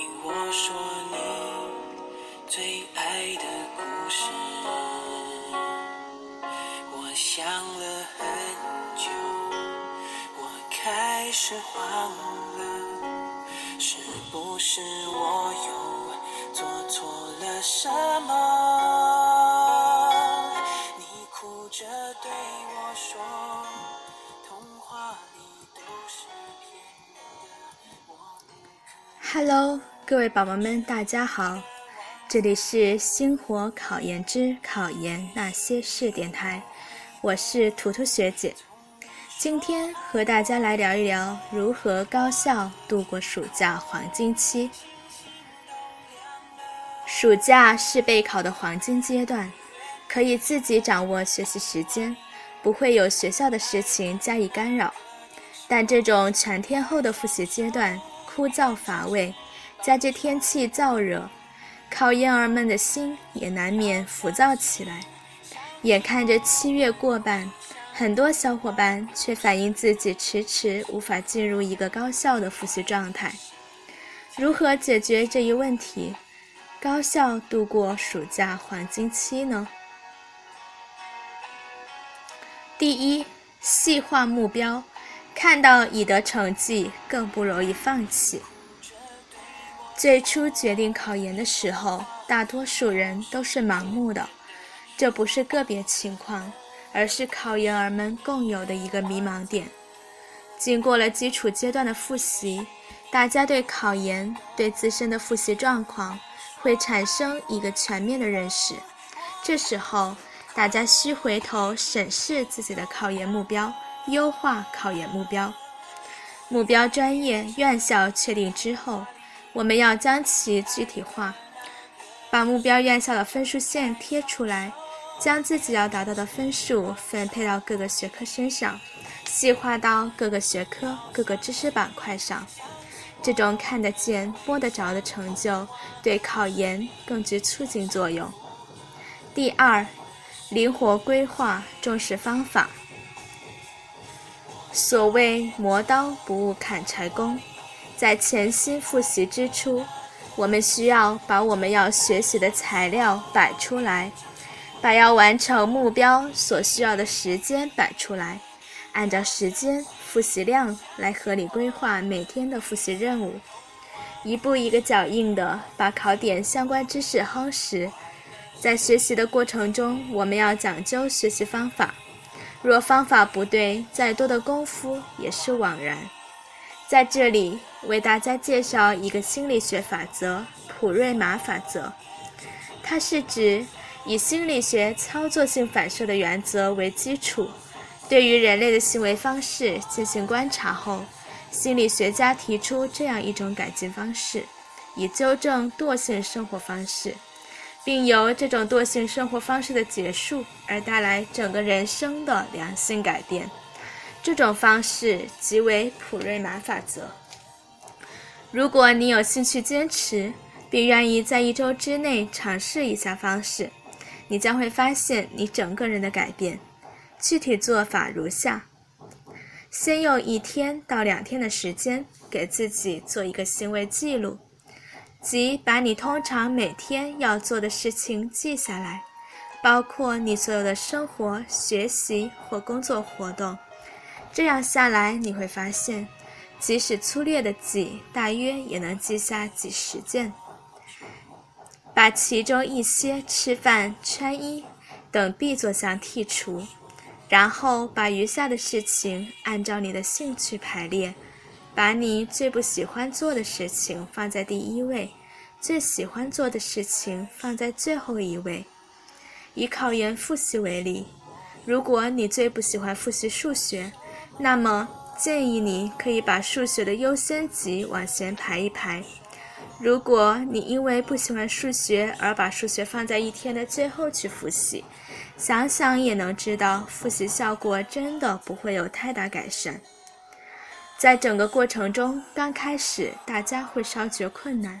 听我说你最爱的故事。我想了很久我开始慌了是不是我又做错了什么？你哭着对我说童话里都是骗人的我不可哈喽各位宝宝们，大家好，这里是星火考研之考研那些事电台，我是图图学姐。今天和大家来聊一聊如何高效度过暑假黄金期。暑假是备考的黄金阶段，可以自己掌握学习时间，不会有学校的事情加以干扰。但这种全天候的复习阶段枯燥乏味，加之天气燥热，考研儿们的心也难免浮躁起来。眼看着七月过半，很多小伙伴却反映自己迟迟无法进入一个高效的复习状态。如何解决这一问题，高效度过暑假黄金期呢？第一，细化目标，看到已得成绩，更不容易放弃。最初决定考研的时候，大多数人都是盲目的，这不是个别情况，而是考研儿们共有的一个迷茫点。经过了基础阶段的复习，大家对考研、对自身的复习状况会产生一个全面的认识。这时候，大家需回头审视自己的考研目标，优化考研目标。目标专业、院校确定之后，我们要将其具体化，把目标院校的分数线贴出来，将自己要达到的分数分配到各个学科身上，细化到各个学科、各个知识板块上。这种看得见、摸得着的成就，对考研更具促进作用。第二，灵活规划，重视方法。所谓磨刀不误砍柴工，在潜心复习之初，我们需要把我们要学习的材料摆出来，把要完成目标所需要的时间摆出来，按照时间、复习量来合理规划每天的复习任务，一步一个脚印的把考点相关知识夯实。在学习的过程中，我们要讲究学习方法。若方法不对，再多的功夫也是枉然。在这里为大家介绍一个心理学法则——普瑞玛法则。它是指以心理学操作性反射的原则为基础，对于人类的行为方式进行观察后，心理学家提出这样一种改进方式，以纠正惰性生活方式。并由这种惰性生活方式的结束而带来整个人生的良性改变。这种方式即为普瑞玛法则。如果你有兴趣坚持，并愿意在一周之内尝试一下方式，你将会发现你整个人的改变。具体做法如下：先用一天到两天的时间，给自己做一个行为记录。即把你通常每天要做的事情记下来，包括你所有的生活、学习或工作活动。这样下来，你会发现，即使粗略的记，大约也能记下几十件。把其中一些吃饭、穿衣等必做项剔除，然后把余下的事情按照你的兴趣排列。把你最不喜欢做的事情放在第一位，最喜欢做的事情放在最后一位。以考研复习为例，如果你最不喜欢复习数学，那么建议你可以把数学的优先级往前排一排。如果你因为不喜欢数学而把数学放在一天的最后去复习，想想也能知道，复习效果真的不会有太大改善。在整个过程中，刚开始大家会稍觉困难，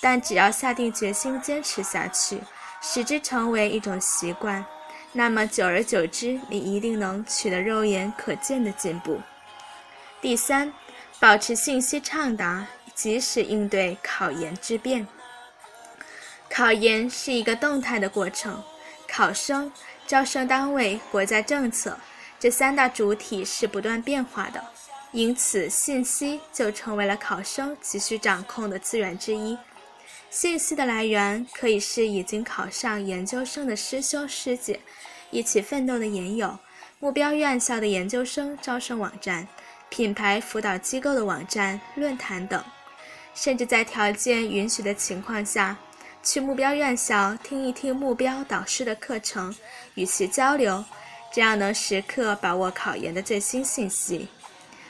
但只要下定决心坚持下去，使之成为一种习惯，那么久而久之，你一定能取得肉眼可见的进步。第三，保持信息畅达，及时应对考研之变。考研是一个动态的过程，考生、招生单位、国家政策这三大主体是不断变化的。因此信息就成为了考生急需掌控的资源之一。信息的来源可以是已经考上研究生的师兄师姐，一起奋斗的研友，目标院校的研究生招生网站，品牌辅导机构的网站、论坛等，甚至在条件允许的情况下，去目标院校听一听目标导师的课程，与其交流，这样能时刻把握考研的最新信息，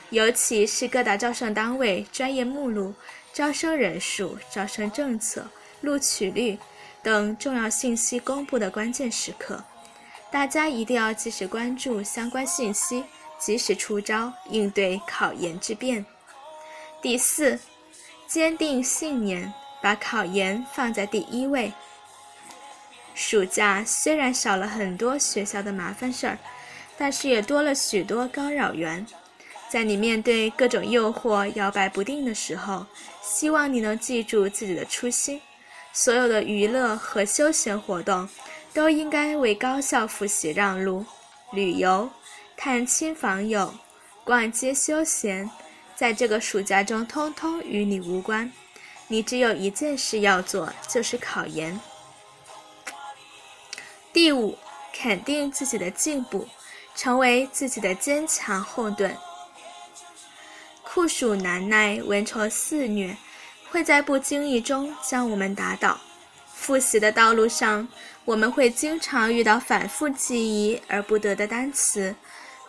尤其是各大招生单位专业目录。招生人数、招生政策、录取率等重要信息公布的关键时刻，大家一定要及时关注相关信息，及时出招，应对考研之变。第四，坚定信念，把考研放在第一位。暑假虽然少了很多学校的麻烦事儿，但是也多了许多干扰源。在你面对各种诱惑摇摆不定的时候，希望你能记住自己的初心。所有的娱乐和休闲活动都应该为高效复习让路。旅游、探亲访友、逛街休闲，在这个暑假中通通与你无关。你只有一件事要做，就是考研。第五，肯定自己的进步，成为自己的坚强后盾。酷暑难耐，蚊虫肆虐，会在不经意中将我们打倒。复习的道路上，我们会经常遇到反复记忆而不得的单词，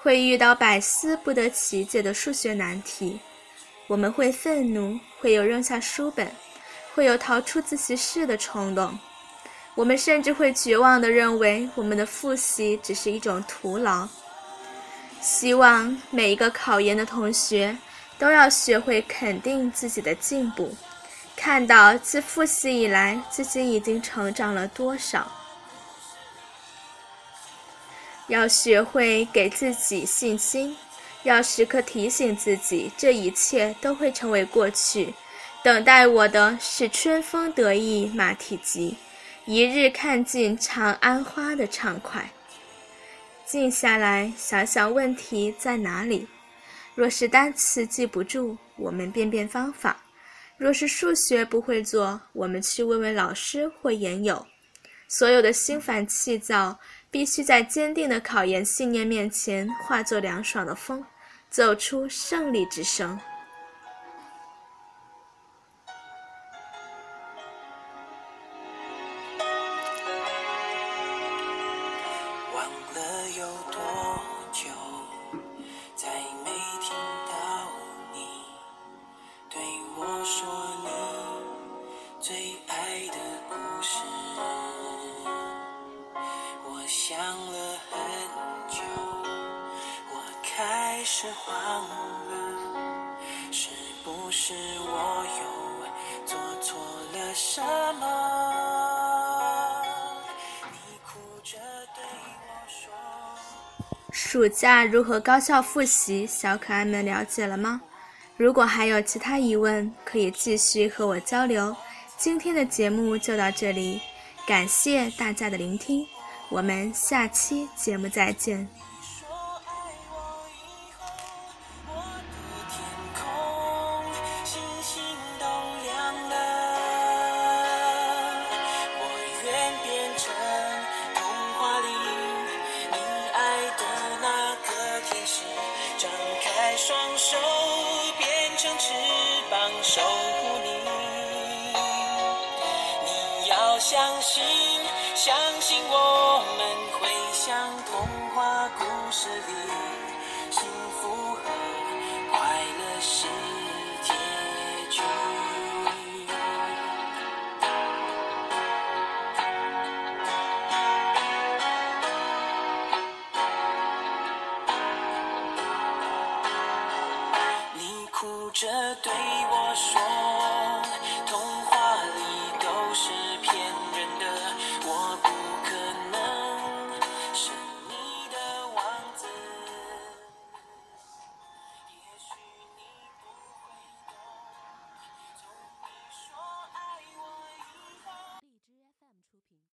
会遇到百思不得其解的数学难题。我们会愤怒，会有扔下书本，会有逃出自习室的冲动。我们甚至会绝望地认为，我们的复习只是一种徒劳。希望每一个考研的同学。都要学会肯定自己的进步，看到自复习以来自己已经成长了多少。要学会给自己信心，要时刻提醒自己，这一切都会成为过去。等待我的是春风得意马蹄疾，一日看尽长安花的畅快。静下来想想问题在哪里。若是单词记不住，我们变变方法；若是数学不会做，我们去问问老师或研友。所有的心烦气躁，必须在坚定的考研信念面前化作凉爽的风，走出胜利之声。是我又做错了什么？你哭着对我说。暑假如何高效复习？小可爱们了解了吗？如果还有其他疑问，可以继续和我交流。今天的节目就到这里，感谢大家的聆听，我们下期节目再见。相信，相信我们会像童话故事里，